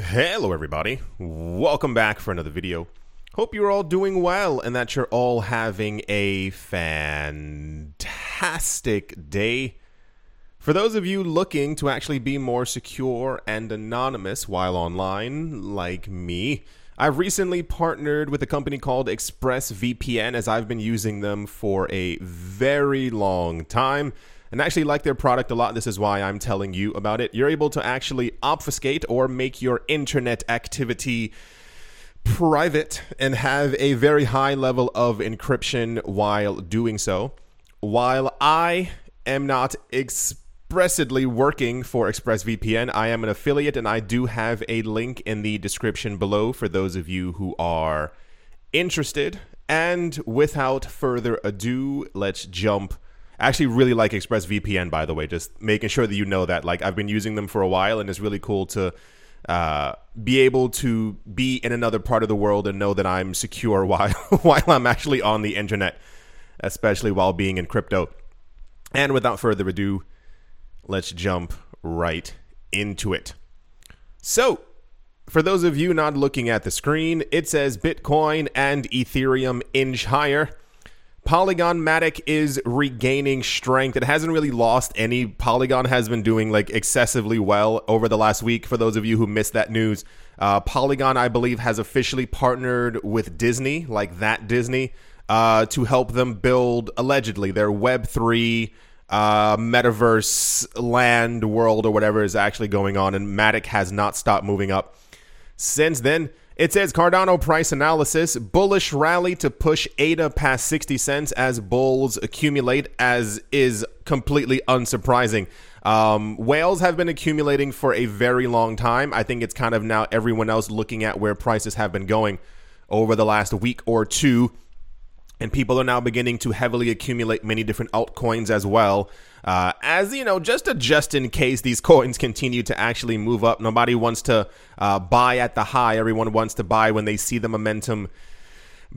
Hello, everybody. Welcome back for another video. Hope you're all doing well and that you're all having a fantastic day. For those of you looking to actually be more secure and anonymous while online, like me, I've recently partnered with a company called ExpressVPN as I've been using them for a very long time and actually like their product a lot. This is why I'm telling you about it. You're able to actually obfuscate or make your internet activity private and have a very high level of encryption while doing so. While I am not expressly working for ExpressVPN, I am an affiliate and I do have a link in the description below for those of you who are interested. And without further ado, let's jump I actually really like ExpressVPN, by the way. Just making sure that you know that. Like I've been using them for a while, and it's really cool to uh, be able to be in another part of the world and know that I'm secure while while I'm actually on the internet, especially while being in crypto. And without further ado, let's jump right into it. So, for those of you not looking at the screen, it says Bitcoin and Ethereum inch higher. Polygon Matic is regaining strength. It hasn't really lost any. Polygon has been doing like excessively well over the last week. For those of you who missed that news, uh, Polygon, I believe, has officially partnered with Disney, like that Disney, uh, to help them build allegedly their Web three uh, metaverse land world or whatever is actually going on. And Matic has not stopped moving up since then. It says Cardano price analysis bullish rally to push ADA past 60 cents as bulls accumulate, as is completely unsurprising. Um, whales have been accumulating for a very long time. I think it's kind of now everyone else looking at where prices have been going over the last week or two. And people are now beginning to heavily accumulate many different altcoins as well. Uh, as you know, just a just in case these coins continue to actually move up. Nobody wants to uh, buy at the high. Everyone wants to buy when they see the momentum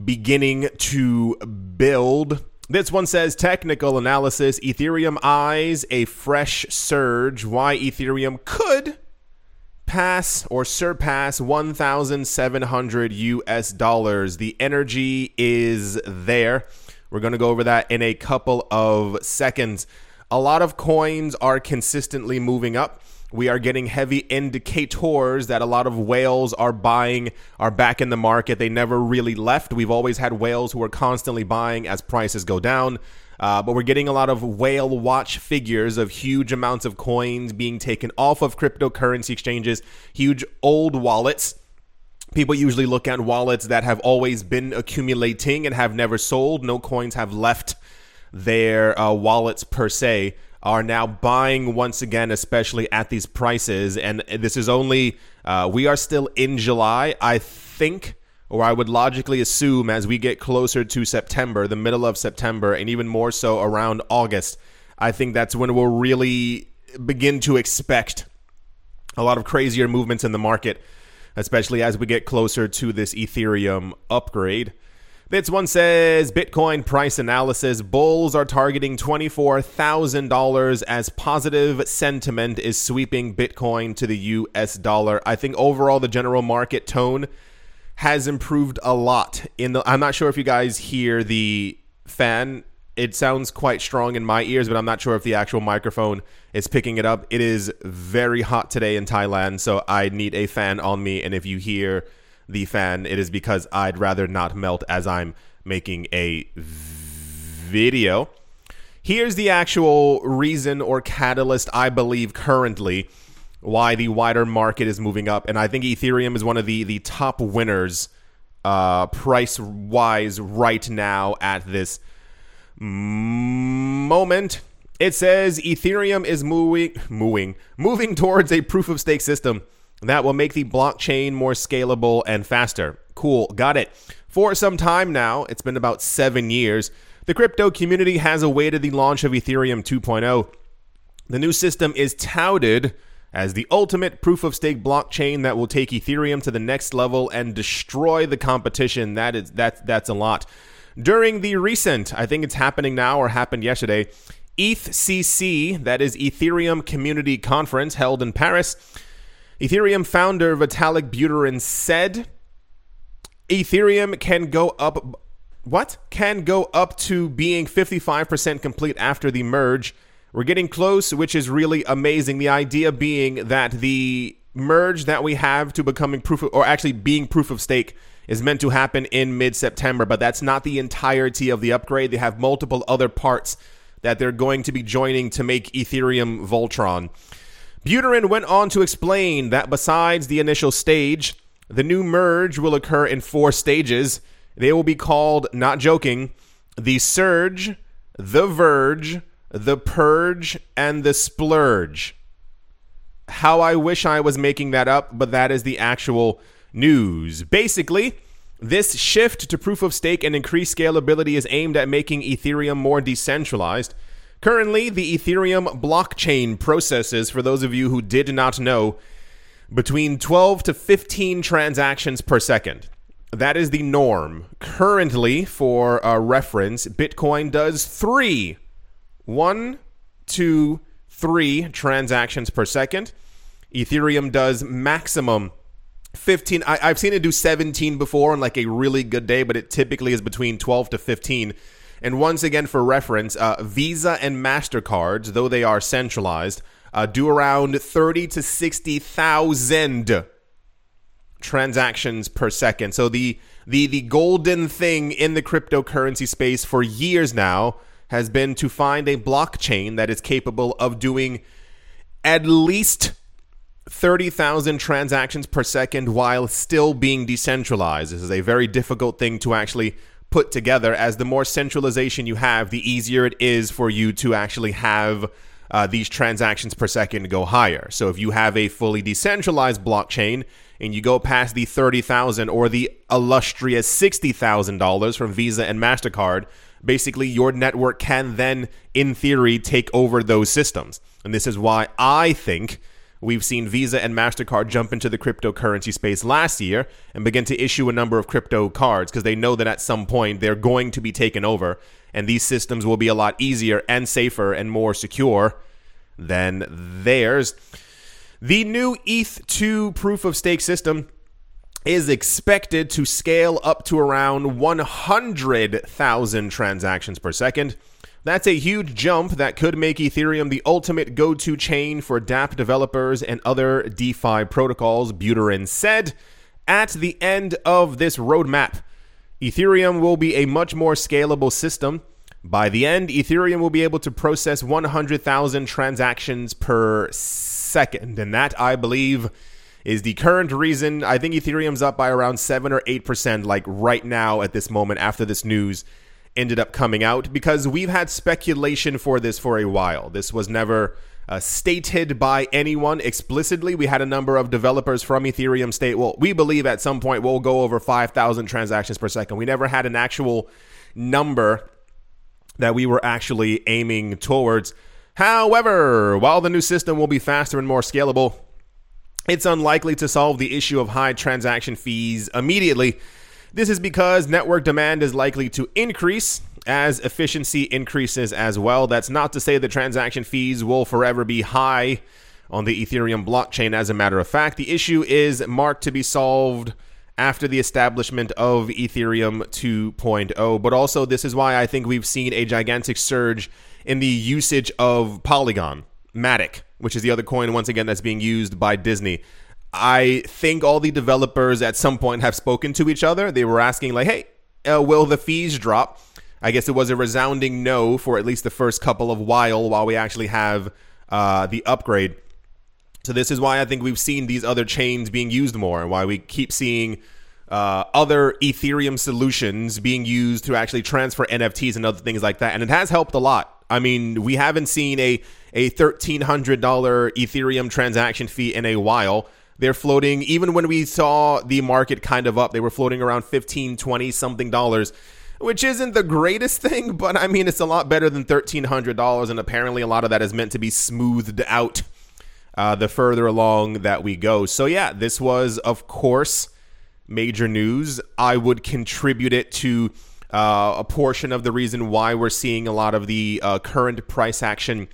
beginning to build. This one says technical analysis Ethereum eyes a fresh surge. Why Ethereum could pass or surpass 1,700 US dollars. The energy is there. We're going to go over that in a couple of seconds. A lot of coins are consistently moving up. We are getting heavy indicators that a lot of whales are buying, are back in the market. They never really left. We've always had whales who are constantly buying as prices go down. Uh, but we're getting a lot of whale watch figures of huge amounts of coins being taken off of cryptocurrency exchanges, huge old wallets. People usually look at wallets that have always been accumulating and have never sold. No coins have left their uh, wallets per se are now buying once again, especially at these prices. And this is only, uh, we are still in July. I think, or I would logically assume, as we get closer to September, the middle of September, and even more so around August, I think that's when we'll really begin to expect a lot of crazier movements in the market, especially as we get closer to this Ethereum upgrade. This one says Bitcoin price analysis. Bulls are targeting $24,000 as positive sentiment is sweeping Bitcoin to the US dollar. I think overall the general market tone has improved a lot in the I'm not sure if you guys hear the fan it sounds quite strong in my ears, but I'm not sure if the actual microphone is picking it up. It is very hot today in Thailand, so I need a fan on me. And if you hear the fan, it is because I'd rather not melt as I'm making a video. Here's the actual reason or catalyst I believe currently why the wider market is moving up, and I think Ethereum is one of the the top winners uh, price wise right now at this moment. It says Ethereum is moving, moving, moving towards a proof of stake system that will make the blockchain more scalable and faster. Cool, got it. For some time now, it's been about seven years, the crypto community has awaited the launch of Ethereum 2.0. The new system is touted as the ultimate proof of stake blockchain that will take Ethereum to the next level and destroy the competition. That is that that's a lot. During the recent, I think it's happening now or happened yesterday, ETHCC, that is Ethereum Community Conference held in Paris, Ethereum founder Vitalik Buterin said Ethereum can go up what? Can go up to being 55% complete after the merge. We're getting close, which is really amazing. The idea being that the merge that we have to becoming proof of, or actually being proof of stake is meant to happen in mid September, but that's not the entirety of the upgrade. They have multiple other parts that they're going to be joining to make Ethereum Voltron. Buterin went on to explain that besides the initial stage, the new merge will occur in four stages. They will be called, not joking, the Surge, the Verge, the Purge, and the Splurge. How I wish I was making that up, but that is the actual news. Basically, this shift to proof of stake and increased scalability is aimed at making Ethereum more decentralized. Currently, the Ethereum blockchain processes, for those of you who did not know, between 12 to 15 transactions per second. That is the norm. Currently, for a reference, Bitcoin does three, one, two, three transactions per second. Ethereum does maximum 15. I, have seen it do 17 before on like a really good day, but it typically is between 12 to 15. And once again, for reference, uh, Visa and MasterCards, though they are centralized, uh, do around 30 to 60,000 transactions per second. So the, the, the golden thing in the cryptocurrency space for years now has been to find a blockchain that is capable of doing at least 30,000 transactions per second while still being decentralized. This is a very difficult thing to actually put together, as the more centralization you have, the easier it is for you to actually have uh, these transactions per second go higher. So if you have a fully decentralized blockchain and you go past the 30,000 or the illustrious $60,000 from Visa and MasterCard, basically your network can then, in theory, take over those systems. And this is why I think We've seen Visa and MasterCard jump into the cryptocurrency space last year and begin to issue a number of crypto cards because they know that at some point they're going to be taken over and these systems will be a lot easier and safer and more secure than theirs. The new ETH2 proof of stake system is expected to scale up to around 100,000 transactions per second. That's a huge jump that could make Ethereum the ultimate go to chain for dApp developers and other DeFi protocols, Buterin said. At the end of this roadmap, Ethereum will be a much more scalable system. By the end, Ethereum will be able to process 100,000 transactions per second. And that, I believe, is the current reason. I think Ethereum's up by around 7 or 8%, like right now at this moment after this news ended up coming out because we've had speculation for this for a while. This was never uh, stated by anyone explicitly. We had a number of developers from Ethereum state, well, we believe at some point we'll go over 5,000 transactions per second. We never had an actual number that we were actually aiming towards. However, while the new system will be faster and more scalable, it's unlikely to solve the issue of high transaction fees immediately this is because network demand is likely to increase as efficiency increases as well. That's not to say the transaction fees will forever be high on the Ethereum blockchain, as a matter of fact. The issue is marked to be solved after the establishment of Ethereum 2.0. But also, this is why I think we've seen a gigantic surge in the usage of Polygon, Matic, which is the other coin, once again, that's being used by Disney. I think all the developers at some point have spoken to each other. They were asking, like, hey, uh, will the fees drop? I guess it was a resounding no for at least the first couple of while while we actually have uh, the upgrade. So this is why I think we've seen these other chains being used more, and why we keep seeing uh, other Ethereum solutions being used to actually transfer NFTs and other things like that. And it has helped a lot. I mean, we haven't seen a a thirteen hundred dollar Ethereum transaction fee in a while. They're floating, even when we saw the market kind of up, they were floating around 15, 20 something dollars, which isn't the greatest thing, but I mean, it's a lot better than $1,300. And apparently, a lot of that is meant to be smoothed out uh, the further along that we go. So, yeah, this was, of course, major news. I would contribute it to uh, a portion of the reason why we're seeing a lot of the uh, current price action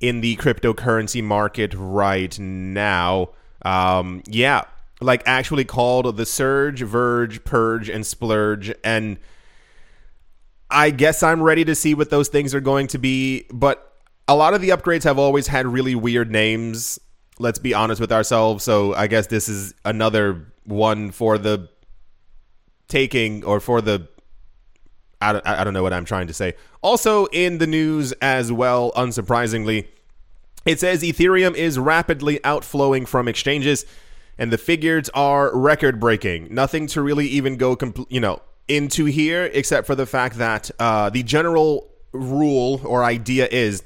in the cryptocurrency market right now. Um, yeah, like actually called the Surge, Verge, Purge, and Splurge. And I guess I'm ready to see what those things are going to be. But a lot of the upgrades have always had really weird names. Let's be honest with ourselves. So I guess this is another one for the taking or for the I don't, I don't know what I'm trying to say. Also in the news as well, unsurprisingly, it says Ethereum is rapidly outflowing from exchanges, and the figures are record breaking. Nothing to really even go, compl- you know, into here except for the fact that uh, the general rule or idea is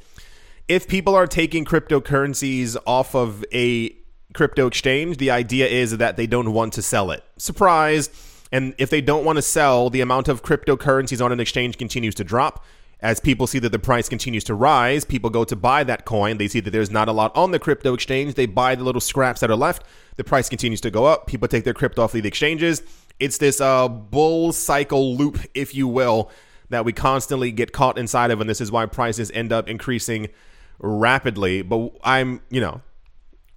if people are taking cryptocurrencies off of a crypto exchange, the idea is that they don't want to sell it. Surprise! And if they don't want to sell, the amount of cryptocurrencies on an exchange continues to drop. As people see that the price continues to rise, people go to buy that coin. They see that there's not a lot on the crypto exchange. They buy the little scraps that are left. The price continues to go up. People take their crypto off the exchanges. It's this uh, bull cycle loop, if you will, that we constantly get caught inside of. And this is why prices end up increasing rapidly. But I'm, you know,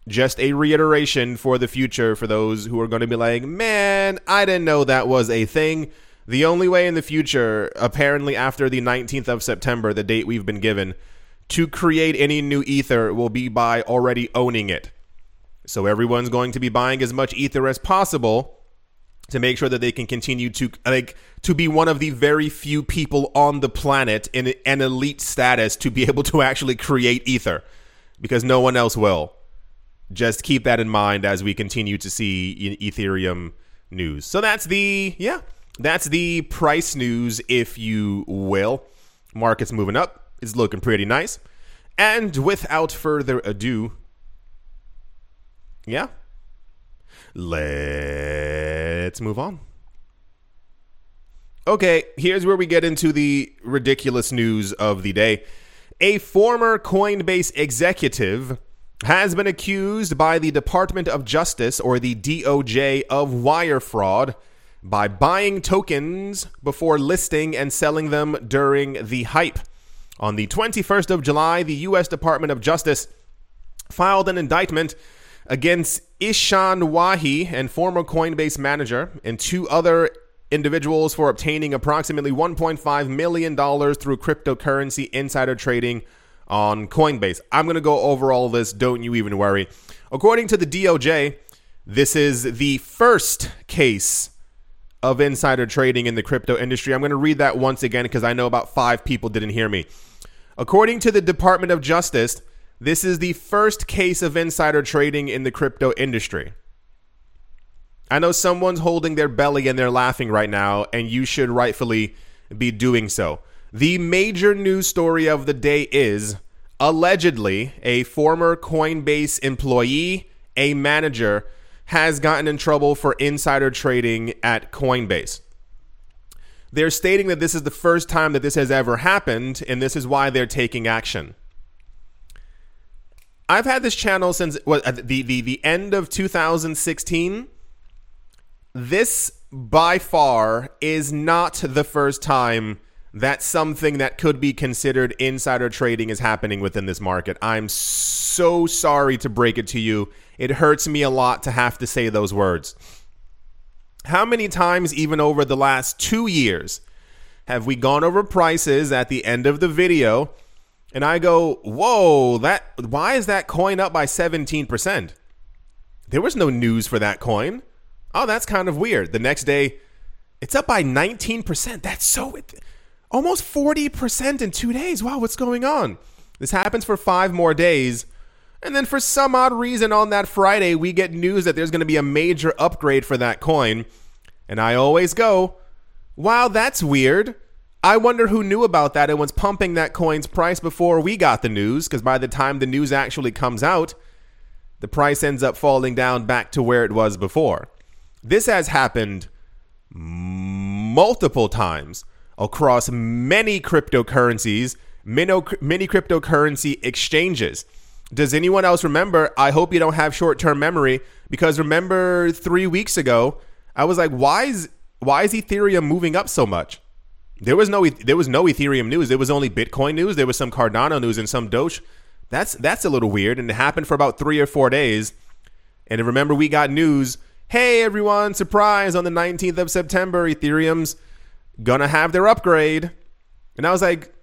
just a reiteration for the future for those who are going to be like, man, I didn't know that was a thing. The only way in the future, apparently after the 19th of September, the date we've been given, to create any new ether will be by already owning it. So everyone's going to be buying as much ether as possible to make sure that they can continue to like to be one of the very few people on the planet in an elite status to be able to actually create ether because no one else will just keep that in mind as we continue to see Ethereum news. So that's the yeah, that's the price news, if you will. Market's moving up. It's looking pretty nice. And without further ado, yeah, let's move on. Okay, here's where we get into the ridiculous news of the day. A former Coinbase executive has been accused by the Department of Justice or the DOJ of wire fraud by buying tokens before listing and selling them during the hype. On the 21st of July, the U.S. Department of Justice filed an indictment against Ishan Wahi and former Coinbase manager and two other individuals for obtaining approximately $1.5 million through cryptocurrency insider trading on Coinbase. I'm going to go over all this. Don't you even worry. According to the DOJ, this is the first case of insider trading in the crypto industry. I'm going to read that once again because I know about five people didn't hear me. According to the Department of Justice, this is the first case of insider trading in the crypto industry. I know someone's holding their belly and they're laughing right now, and you should rightfully be doing so. The major news story of the day is allegedly a former Coinbase employee, a manager, has gotten in trouble for insider trading at Coinbase. They're stating that this is the first time that this has ever happened, and this is why they're taking action. I've had this channel since what, uh, the, the, the end of 2016. This, by far, is not the first time that something that could be considered insider trading is happening within this market. I'm so sorry to break it to you. It hurts me a lot to have to say those words. How many times, even over the last two years, have we gone over prices at the end of the video and I go, whoa, that why is that coin up by 17%? There was no news for that coin. Oh, that's kind of weird. The next day, it's up by 19%. That's so almost 40% in two days. Wow, what's going on? This happens for five more days. And then for some odd reason on that Friday, we get news that there's going to be a major upgrade for that coin. And I always go, wow, that's weird. I wonder who knew about that and was pumping that coin's price before we got the news, because by the time the news actually comes out, the price ends up falling down back to where it was before. This has happened multiple times across many cryptocurrencies, many, cryptocurrency exchanges. Does anyone else remember? I hope you don't have short term memory because remember three weeks ago, I was like, why is why is Ethereum moving up so much? There was no there was no Ethereum news. There was only Bitcoin news. There was some Cardano news and some Doge. That's that's a little weird, and it happened for about three or four days. And remember, we got news. Hey, everyone, surprise on the 19th of September, Ethereum's gonna have their upgrade. And I was like,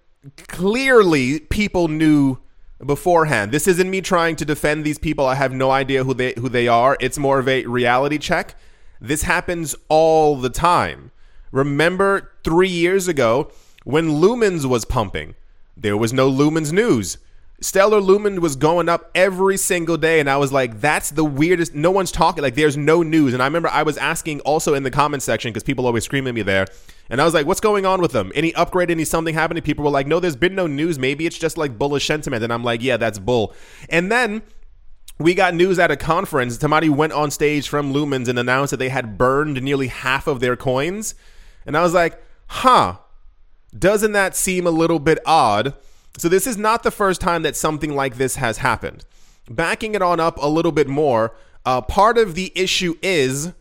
clearly, people knew beforehand. This isn't me trying to defend these people. I have no idea who they who they are. It's more of a reality check. This happens all the time. Remember 3 years ago when Lumens was pumping. There was no Lumens news. Stellar Lumen was going up every single day, and I was like, that's the weirdest. No one's talking. Like, there's no news. And I remember I was asking also in the comment section because people always scream at me there. And I was like, what's going on with them? Any upgrade, any something happening? People were like, no, there's been no news. Maybe it's just like bullish sentiment. And I'm like, yeah, that's bull. And then we got news at a conference. Tamati went on stage from Lumens and announced that they had burned nearly half of their coins. And I was like, huh, doesn't that seem a little bit odd? So, this is not the first time that something like this has happened. Backing it on up a little bit more, uh, part of the issue is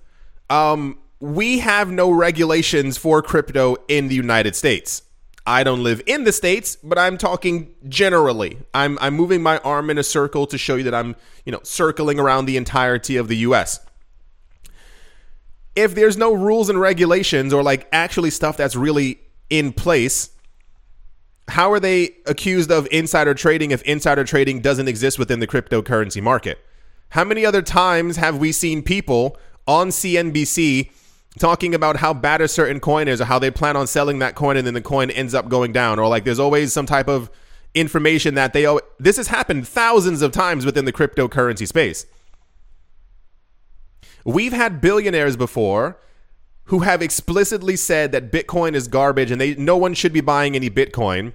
um, we have no regulations for crypto in the United States. I don't live in the states, but I'm talking generally. I'm I'm moving my arm in a circle to show you that I'm, you know, circling around the entirety of the US. If there's no rules and regulations or like actually stuff that's really in place, how are they accused of insider trading if insider trading doesn't exist within the cryptocurrency market? How many other times have we seen people on CNBC talking about how bad a certain coin is or how they plan on selling that coin and then the coin ends up going down or like there's always some type of information that they this has happened thousands of times within the cryptocurrency space. We've had billionaires before who have explicitly said that Bitcoin is garbage and they no one should be buying any Bitcoin.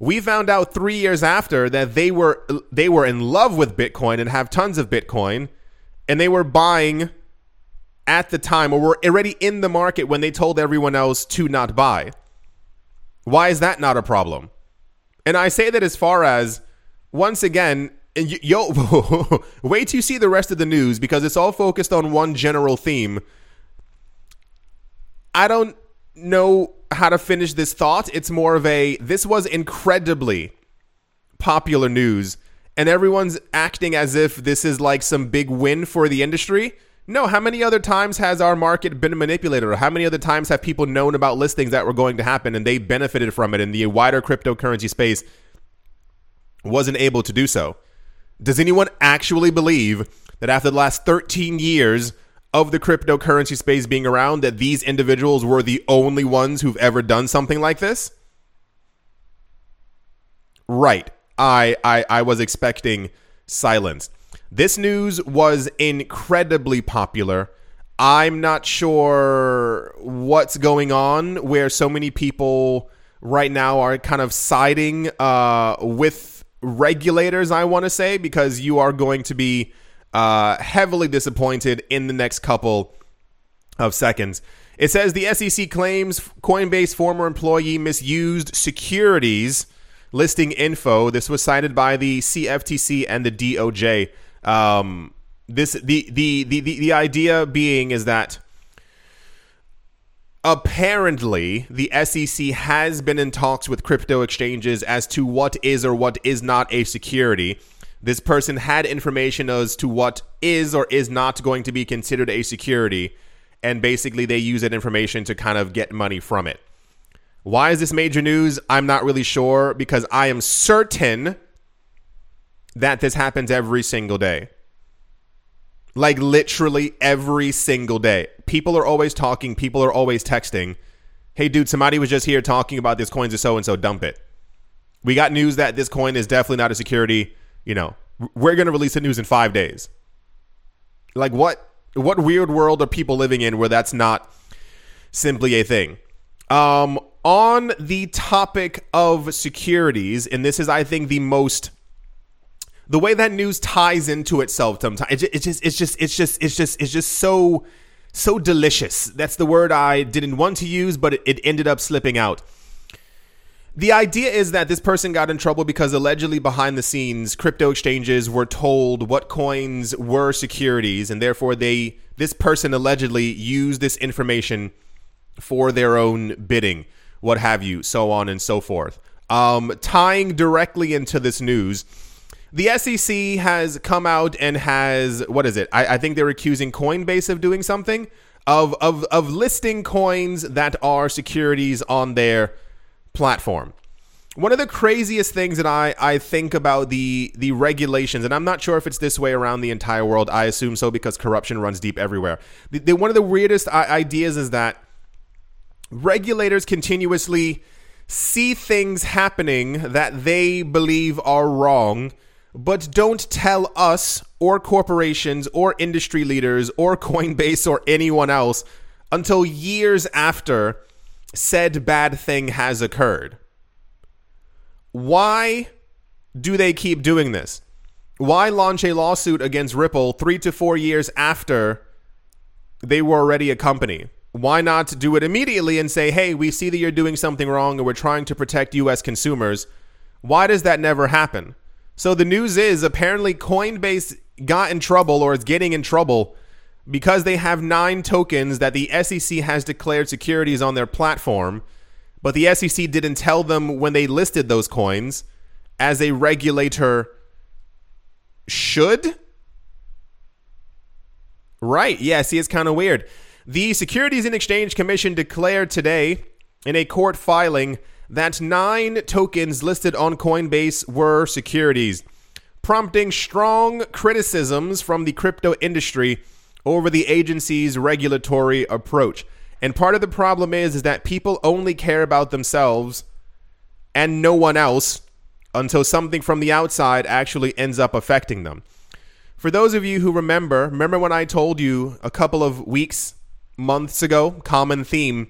We found out 3 years after that they were they were in love with Bitcoin and have tons of Bitcoin and they were buying at the time or were already in the market when they told everyone else to not buy. Why is that not a problem? And I say that as far as once again, yo, wait till you see the rest of the news because it's all focused on one general theme I don't know how to finish this thought. It's more of a this was incredibly popular news, and everyone's acting as if this is like some big win for the industry. No, how many other times has our market been manipulated, or how many other times have people known about listings that were going to happen and they benefited from it, and the wider cryptocurrency space wasn't able to do so? Does anyone actually believe that after the last 13 years of the cryptocurrency space being around that these individuals were the only ones who've ever done something like this? Right. I I, I was expecting silence. This news was incredibly popular. I'm not sure what's going on where so many people right now are kind of siding uh, with regulators, I want to say, because you are going to be uh, heavily disappointed in the next couple of seconds. It says the SEC claims Coinbase former employee misused securities listing info. This was cited by the CFTC and the DOJ. Um, this the, the the the the idea being is that apparently the SEC has been in talks with crypto exchanges as to what is or what is not a security this person had information as to what is or is not going to be considered a security, and basically they use that information to kind of get money from it. Why is this major news? I'm not really sure because I am certain that this happens every single day. Like literally every single day. People are always talking, people are always texting. Hey, dude, somebody was just here talking about this coin's a so and so, dump it. We got news that this coin is definitely not a security you know, we're going to release the news in five days. Like what? What weird world are people living in where that's not simply a thing? Um, on the topic of securities, and this is, I think, the most the way that news ties into itself. Sometimes it's just, it's just, it's just, it's just, it's just so, so delicious. That's the word I didn't want to use, but it, it ended up slipping out. The idea is that this person got in trouble because allegedly behind the scenes, crypto exchanges were told what coins were securities, and therefore they this person allegedly used this information for their own bidding, what have you, so on and so forth. Um, tying directly into this news, The SEC has come out and has what is it? I, I think they're accusing Coinbase of doing something of of of listing coins that are securities on their platform. One of the craziest things that I, I think about the the regulations, and I'm not sure if it's this way around the entire world. I assume so because corruption runs deep everywhere. The, the, one of the weirdest ideas is that regulators continuously see things happening that they believe are wrong but don't tell us or corporations or industry leaders or Coinbase or anyone else until years after said bad thing has occurred. Why do they keep doing this? Why launch a lawsuit against Ripple three to four years after they were already a company? Why not do it immediately and say, hey, we see that you're doing something wrong and we're trying to protect US consumers? Why does that never happen? So the news is apparently Coinbase got in trouble or is getting in trouble because they have nine tokens that the SEC has declared securities on their platform, but the SEC didn't tell them when they listed those coins as a regulator should. Right. Yeah, see, it's kind of weird. The Securities and Exchange Commission declared today in a court filing that nine tokens listed on Coinbase were securities, prompting strong criticisms from the crypto industry over the agency's regulatory approach. And part of the problem is is that people only care about themselves and no one else until something from the outside actually ends up affecting them. For those of you who remember, remember when I told you a couple of weeks, months ago, common theme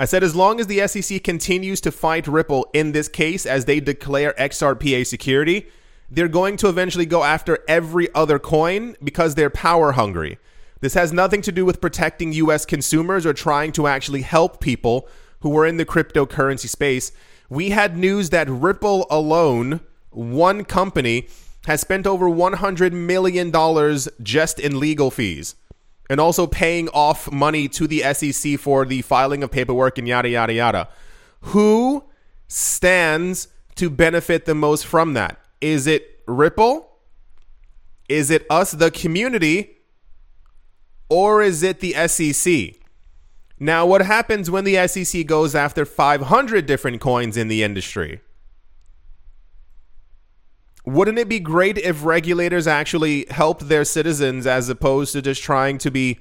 I said as long as the SEC continues to fight Ripple in this case as they declare XRP a security, they're going to eventually go after every other coin because they're power hungry. This has nothing to do with protecting US consumers or trying to actually help people who are in the cryptocurrency space. We had news that Ripple alone, one company, has spent over $100 million just in legal fees and also paying off money to the SEC for the filing of paperwork and yada, yada, yada. Who stands to benefit the most from that? Is it Ripple? Is it us, the community? Or is it the SEC? Now, what happens when the SEC goes after 500 different coins in the industry? wouldn't it be great if regulators actually helped their citizens as opposed to just trying to be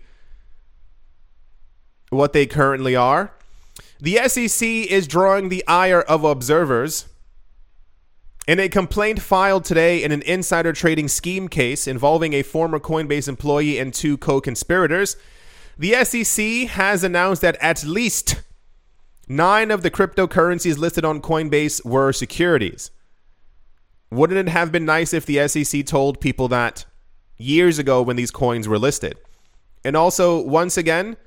what they currently are? The SEC is drawing the ire of observers. In a complaint filed today in an insider trading scheme case involving a former Coinbase employee and two co conspirators, the SEC has announced that at least nine of the cryptocurrencies listed on Coinbase were securities. Wouldn't it have been nice if the SEC told people that years ago when these coins were listed? And also, once again,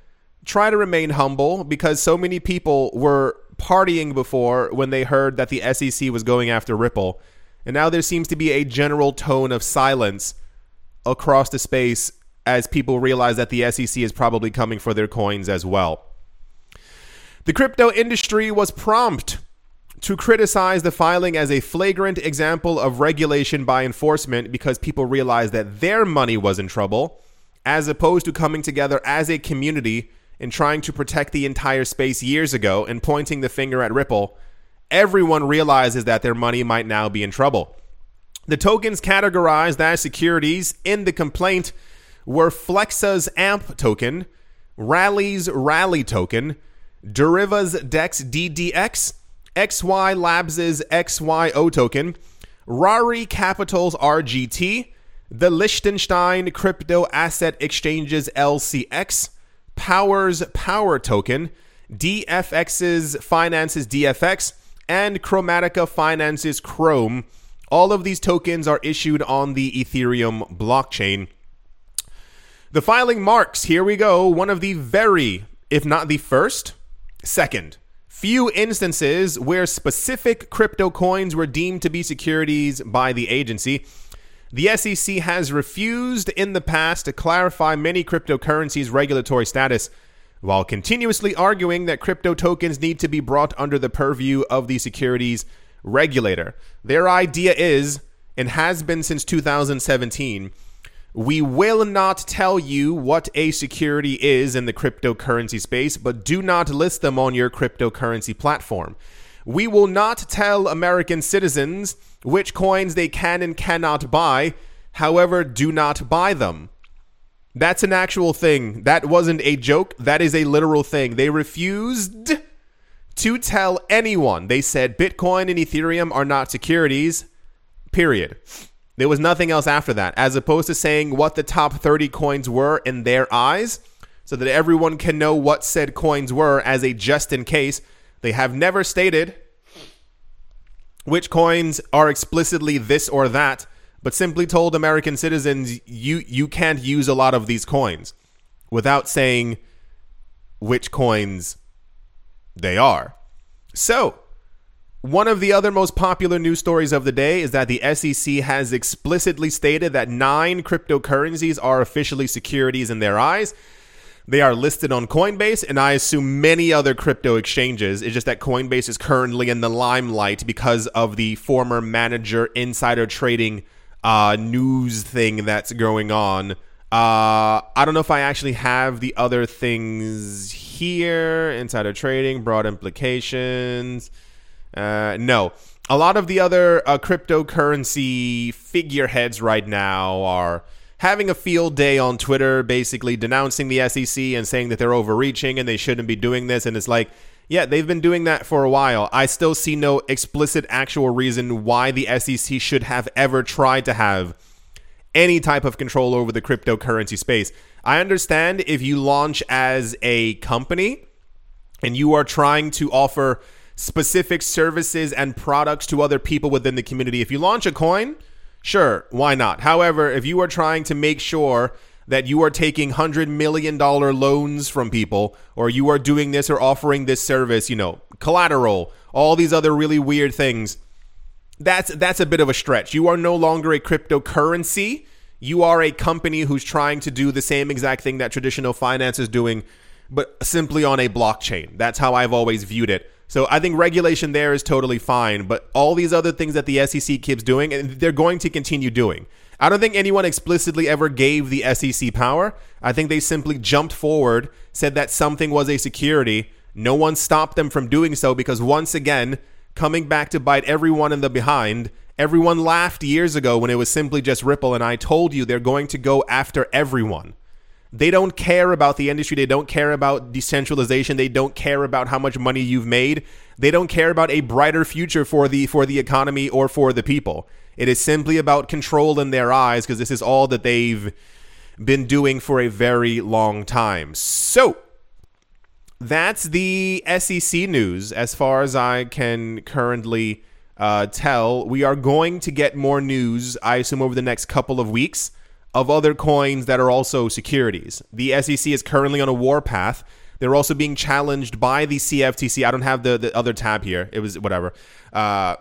try to remain humble because so many people were partying before when they heard that the SEC was going after Ripple. And now there seems to be a general tone of silence across the space as people realize that the SEC is probably coming for their coins as well. The crypto industry was prompt to criticize the filing as a flagrant example of regulation by enforcement because people realized that their money was in trouble, as opposed to coming together as a community and trying to protect the entire space years ago and pointing the finger at Ripple, everyone realizes that their money might now be in trouble. The tokens categorized as securities in the complaint were Flexa's AMP token, Rally's Rally token, Deriva's DEX DDX, XY Labs' XYO token, Rari Capital's RGT, the Liechtenstein Crypto Asset Exchange's LCX, Power's Power token, DFX's Finance's DFX, and Kromatika Finance's KROM. All of these tokens are issued on the Ethereum blockchain. The filing marks, here we go, one of the very, if not the first, second, few instances where specific crypto coins were deemed to be securities by the agency. The SEC has refused in the past to clarify many cryptocurrencies' regulatory status, while continuously arguing that crypto tokens need to be brought under the purview of the securities regulator. Their idea is and has been since 2017. We will not tell you what a security is in the cryptocurrency space, but do not list them on your cryptocurrency platform. We will not tell American citizens which coins they can and cannot buy, however, do not buy them. That's an actual thing. That wasn't a joke. That is a literal thing. They refused to tell anyone. They said Bitcoin and Ethereum are not securities, period. There was nothing else after that, as opposed to saying what the top 30 coins were in their eyes, so that everyone can know what said coins were as a just in case. They have never stated which coins are explicitly this or that but simply told American citizens you you can't use a lot of these coins without saying which coins they are. So, one of the other most popular news stories of the day is that the SEC has explicitly stated that nine cryptocurrencies are officially securities in their eyes. They are listed on Coinbase, and I assume many other crypto exchanges. It's just that Coinbase is currently in the limelight because of the former manager insider trading uh, news thing that's going on. Uh, I don't know if I actually have the other things here. Insider trading, broad implications. Uh, no. A lot of the other uh, cryptocurrency figureheads right now are having a field day on Twitter, basically denouncing the SEC and saying that they're overreaching and they shouldn't be doing this. And it's like, yeah, they've been doing that for a while. I still see no explicit actual reason why the SEC should have ever tried to have any type of control over the cryptocurrency space. I understand if you launch as a company and you are trying to offer specific services and products to other people within the community. If you launch a coin, sure, why not? However, if you are trying to make sure that you are taking $100 million loans from people, or you are doing this or offering this service, you know, collateral, all these other really weird things. That's that's a bit of a stretch. You are no longer a cryptocurrency. You are a company who's trying to do the same exact thing that traditional finance is doing, but simply on a blockchain. That's how I've always viewed it. So I think regulation there is totally fine, but all these other things that the SEC keeps doing, and they're going to continue doing. I don't think anyone explicitly ever gave the SEC power. I think they simply jumped forward, said that something was a security. No one stopped them from doing so because, once again, coming back to bite everyone in the behind, everyone laughed years ago when it was simply just Ripple, and I told you they're going to go after everyone. They don't care about the industry. They don't care about decentralization. They don't care about how much money you've made. They don't care about a brighter future for the for the economy or for the people. It is simply about control in their eyes because this is all that they've been doing for a very long time. So, that's the SEC news as far as I can currently uh, tell. We are going to get more news, I assume, over the next couple of weeks of other coins that are also securities. The SEC is currently on a warpath. They're also being challenged by the CFTC. I don't have the, the other tab here. It was whatever. Uh,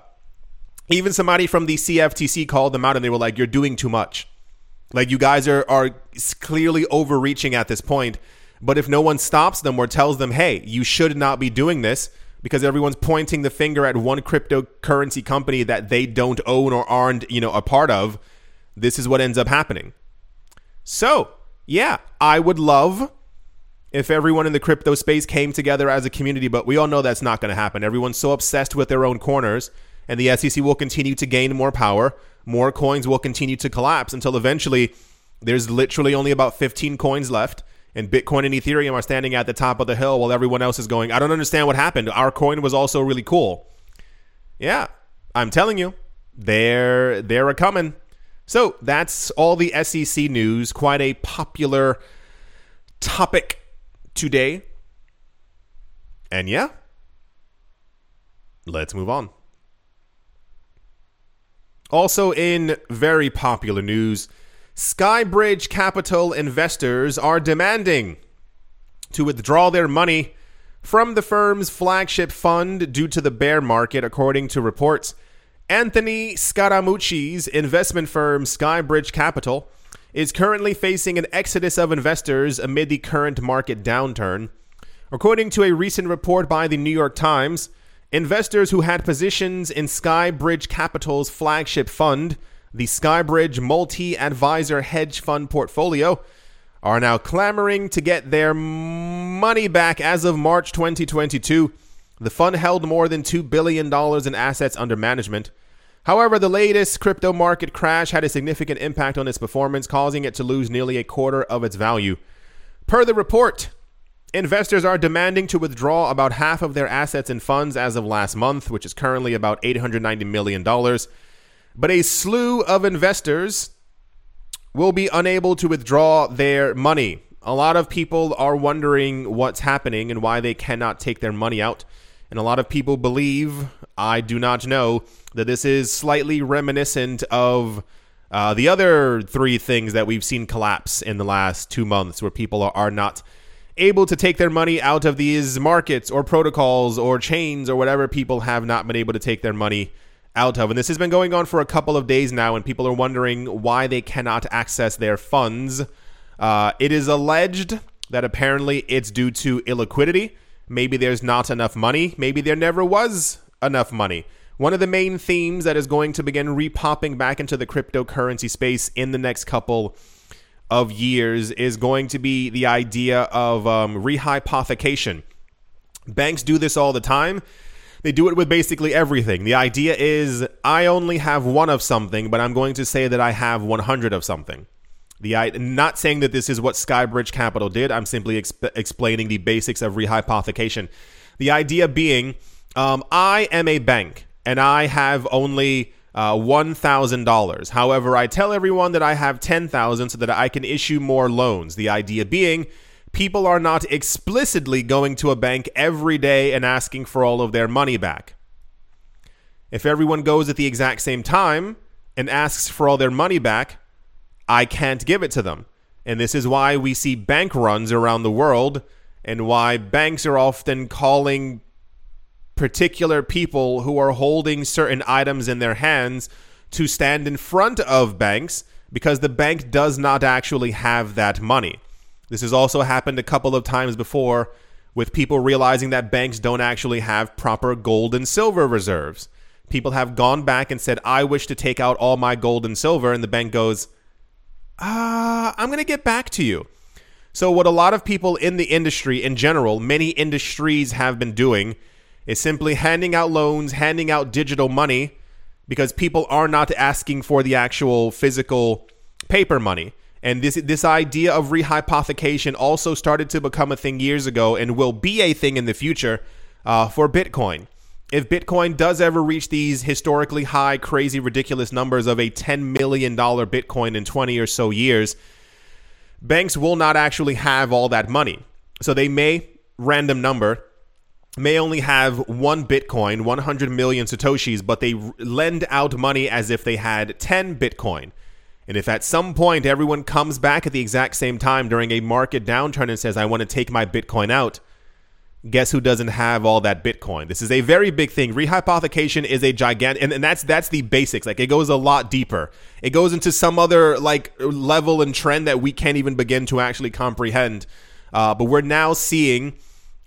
even somebody from the CFTC called them out and they were like, "You're doing too much. Like you guys are are clearly overreaching at this point." But if no one stops them or tells them, "Hey, you should not be doing this," because everyone's pointing the finger at one cryptocurrency company that they don't own or aren't, you know, a part of, this is what ends up happening. So, yeah, I would love if everyone in the crypto space came together as a community, but we all know that's not going to happen. Everyone's so obsessed with their own corners and the SEC will continue to gain more power. More coins will continue to collapse until eventually there's literally only about 15 coins left. And Bitcoin and Ethereum are standing at the top of the hill while everyone else is going, I don't understand what happened. Our coin was also really cool. Yeah, I'm telling you, they're they're a coming. So that's all the SEC news. Quite a popular topic today. And yeah, let's move on. Also, in very popular news, Skybridge Capital investors are demanding to withdraw their money from the firm's flagship fund due to the bear market, according to reports. Anthony Scaramucci's investment firm Skybridge Capital is currently facing an exodus of investors amid the current market downturn. According to a recent report by the New York Times, Investors who had positions in Skybridge Capital's flagship fund the Skybridge multi advisor hedge fund portfolio, are now clamoring to get their money back as of March 2022. The fund held more than $2 billion in assets under management. However, the latest crypto market crash had a significant impact on its performance, causing it to lose nearly a quarter of its value. Per the report, investors are demanding to withdraw about half of their assets and funds as of last month, which is currently about $890 million. But a slew of investors will be unable to withdraw their money. A lot of people are wondering what's happening and why they cannot take their money out. And a lot of people believe, I do not know, that this is slightly reminiscent of uh, the other three things that we've seen collapse in the last two months, where people are, not able to take their money out of these markets or protocols or chains or whatever people have not been able to take their money out of. And this has been going on for a couple of days now, and people are wondering why they cannot access their funds. Uh, it is alleged that apparently it's due to illiquidity. Maybe there's not enough money. Maybe there never was enough money. One of the main themes that is going to begin repopping back into the cryptocurrency space in the next couple of years is going to be the idea of um, rehypothecation. Banks do this all the time. They do it with basically everything. The idea is I only have one of something, but I'm going to say that I have 100 of something. The not saying that this is what Skybridge Capital did. I'm simply exp- explaining the basics of rehypothecation. The idea being, um, I am a bank and I have only uh, $1,000. However, I tell everyone that I have 10,000 so that I can issue more loans. The idea being, people are not explicitly going to a bank every day and asking for all of their money back. If everyone goes at the exact same time and asks for all their money back, I can't give it to them. And this is why we see bank runs around the world and why banks are often calling particular people who are holding certain items in their hands to stand in front of banks because the bank does not actually have that money. This has also happened a couple of times before with people realizing that banks don't actually have proper gold and silver reserves. People have gone back and said, I wish to take out all my gold and silver. And the bank goes, uh, I'm going to get back to you. So, what a lot of people in the industry in general, many industries have been doing is simply handing out loans, handing out digital money because people are not asking for the actual physical paper money. And this this idea of rehypothecation also started to become a thing years ago and will be a thing in the future uh, for Bitcoin. If Bitcoin does ever reach these historically high, crazy, ridiculous numbers of a $10 million Bitcoin in 20 or so years, banks will not actually have all that money. So they may, random number, may only have one Bitcoin, 100 million Satoshis, but they lend out money as if they had 10 Bitcoin. And if at some point everyone comes back at the exact same time during a market downturn and says, I want to take my Bitcoin out, guess who doesn't have all that Bitcoin? This is a very big thing. Rehypothecation is a gigantic, and, and that's that's the basics. Like it goes a lot deeper. It goes into some other like level and trend that we can't even begin to actually comprehend. Uh, but we're now seeing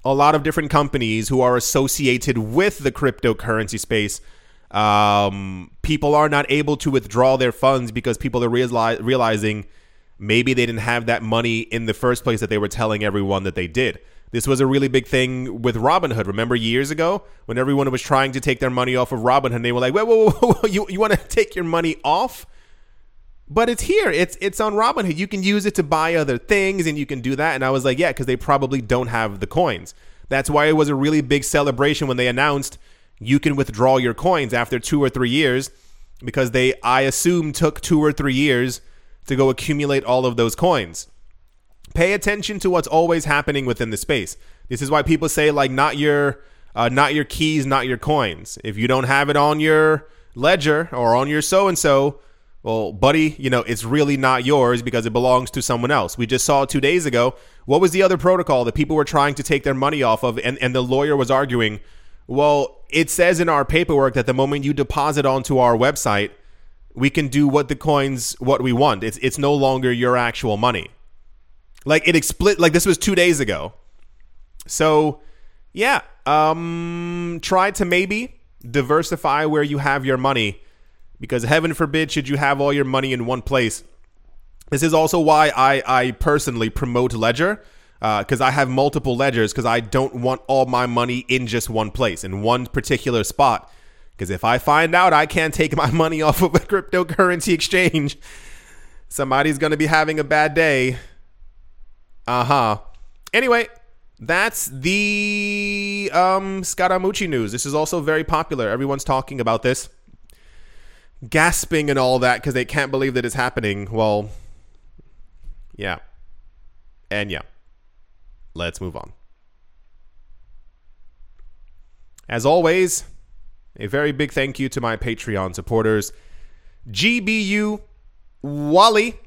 a lot of different companies who are associated with the cryptocurrency space. Um, people are not able to withdraw their funds because people are reali- realizing maybe they didn't have that money in the first place that they were telling everyone that they did. This was a really big thing with Robinhood. Remember years ago when everyone was trying to take their money off of Robinhood, they were like, "Whoa, whoa, whoa, whoa. you you want to take your money off?" But it's here. It's it's on Robinhood. You can use it to buy other things and you can do that. And I was like, yeah, because they probably don't have the coins. That's why it was a really big celebration when they announced you can withdraw your coins after two or three years, because they, I assume, took two or three years to go accumulate all of those coins. Pay attention to what's always happening within the space. This is why people say like not your uh, not your keys, not your coins. If you don't have it on your ledger or on your so and so, well, buddy, you know, it's really not yours because it belongs to someone else. We just saw two days ago. What was the other protocol that people were trying to take their money off of? And, and the lawyer was arguing, well, it says in our paperwork that the moment you deposit onto our website, we can do what the coins what we want. It's it's no longer your actual money. Like it explicit like this was 2 days ago. So, yeah, um try to maybe diversify where you have your money because heaven forbid should you have all your money in one place. This is also why I, I personally promote Ledger because uh, I have multiple ledgers because I don't want all my money in just one place, in one particular spot. Because if I find out I can't take my money off of a cryptocurrency exchange, somebody's going to be having a bad day. Uh huh. Anyway, that's the um, Scaramucci news. This is also very popular. Everyone's talking about this, gasping and all that because they can't believe that it's happening. Well, yeah. And yeah. Let's move on. As always, a very big thank you to my Patreon supporters GBU, Wally,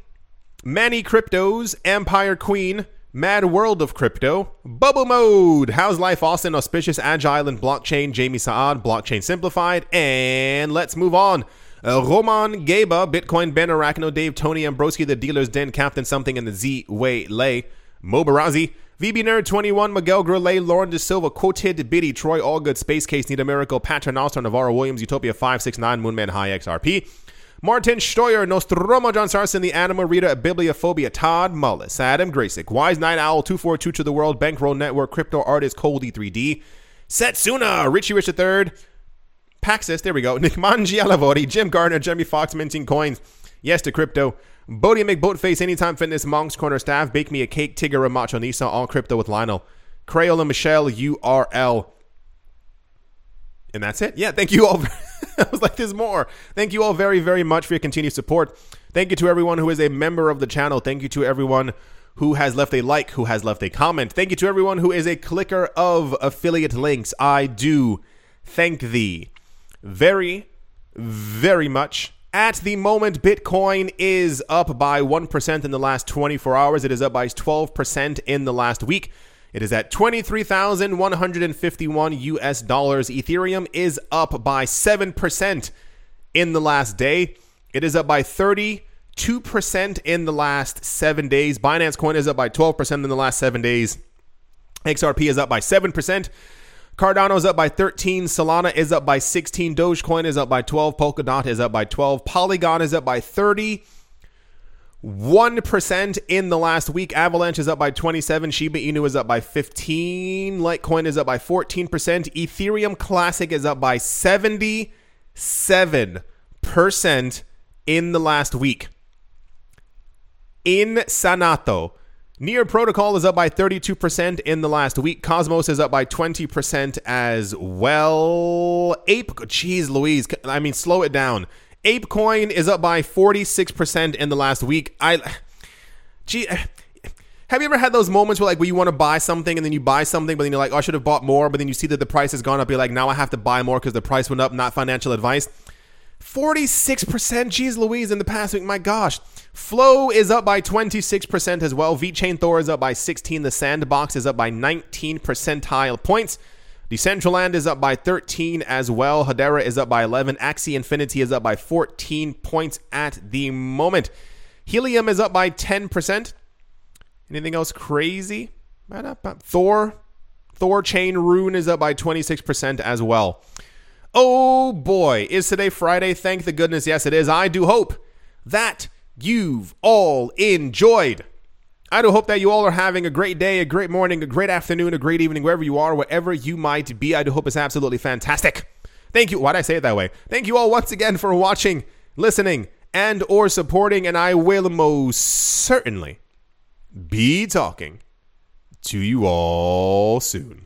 Manny Cryptos, Empire Queen, Mad World of Crypto, Bubble Mode, How's Life Austin, Auspicious Agile and Blockchain, Jamie Saad, Blockchain Simplified, and let's move on. Uh, Roman Gaba, Bitcoin Ben Arachno, Dave Tony Ambroski, The Dealer's Den, Captain Something, and the Z Way Lay, Mobarazi, VB Nerd 21, Miguel Grillet, Lauren De Silva, Quoted, Biddy, Troy Allgood, Space Case, Need a Miracle, Paternoster, Navarro Williams, Utopia 569, Moonman High XRP, Martin Steuer, Nostromo, John Sarson, The Anima Rita, Bibliophobia, Todd Mullis, Adam Graysick, Wise Night Owl, 242 to the World, Bankroll Network, Crypto Artist, Coldy 3D, Setsuna, Richie Rich III, Paxis, there we go, Nick Mangialavori, Jim Gardner, Jimmy Fox, minting coins, yes to crypto, Bodie McBoatface, Anytime Fitness, Monk's Corner Staff, Bake Me a Cake, Tigger, Macho Nisa, All Crypto with Lionel, Crayola Michelle, URL. And that's it. Yeah, thank you all. I was like, there's more. Thank you all very, very much for your continued support. Thank you to everyone who is a member of the channel. Thank you to everyone who has left a like, who has left a comment. Thank you to everyone who is a clicker of affiliate links. I do thank thee very, very much. At the moment, Bitcoin is up by 1% in the last 24 hours. It is up by 12% in the last week. It is at 23,151 US dollars. Ethereum is up by 7% in the last day. It is up by 32% in the last seven days. Binance Coin is up by 12% in the last seven days. XRP is up by 7%. Cardano is up by 13. Solana is up by 16. Dogecoin is up by 12. Polkadot is up by 12. Polygon is up by 30. 1% in the last week. Avalanche is up by 27. Shiba Inu is up by 15. Litecoin is up by 14%. Ethereum Classic is up by 77% in the last week. In Sanato. Near Protocol is up by 32% in the last week. Cosmos is up by 20% as well. Ape, jeez Louise, I mean, slow it down. ApeCoin is up by 46% in the last week. I, gee, have you ever had those moments where like where you want to buy something and then you buy something, but then you're like, oh, I should have bought more, but then you see that the price has gone up. You're like, now I have to buy more because the price went up. Not financial advice. 46%, Jeez Louise, in the past week. My gosh. Flow is up by 26% as well. VeChain Thor is up by 16. The Sandbox is up by 19 percentile points. Decentraland is up by 13 as well. Hedera is up by 11. Axie Infinity is up by 14 points at the moment. Helium is up by 10%. Anything else crazy? Thor. THORChain Rune is up by 26% as well. Oh boy, is today Friday? Thank the goodness, yes, it is. I do hope that you've all enjoyed. I do hope that you all are having a great day, a great morning, a great afternoon, a great evening, wherever you are, wherever you might be. I do hope it's absolutely fantastic. Thank you. Why'd I say it that way? Thank you all once again for watching, listening, and or supporting, and I will most certainly be talking to you all soon.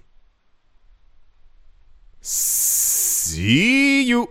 See you.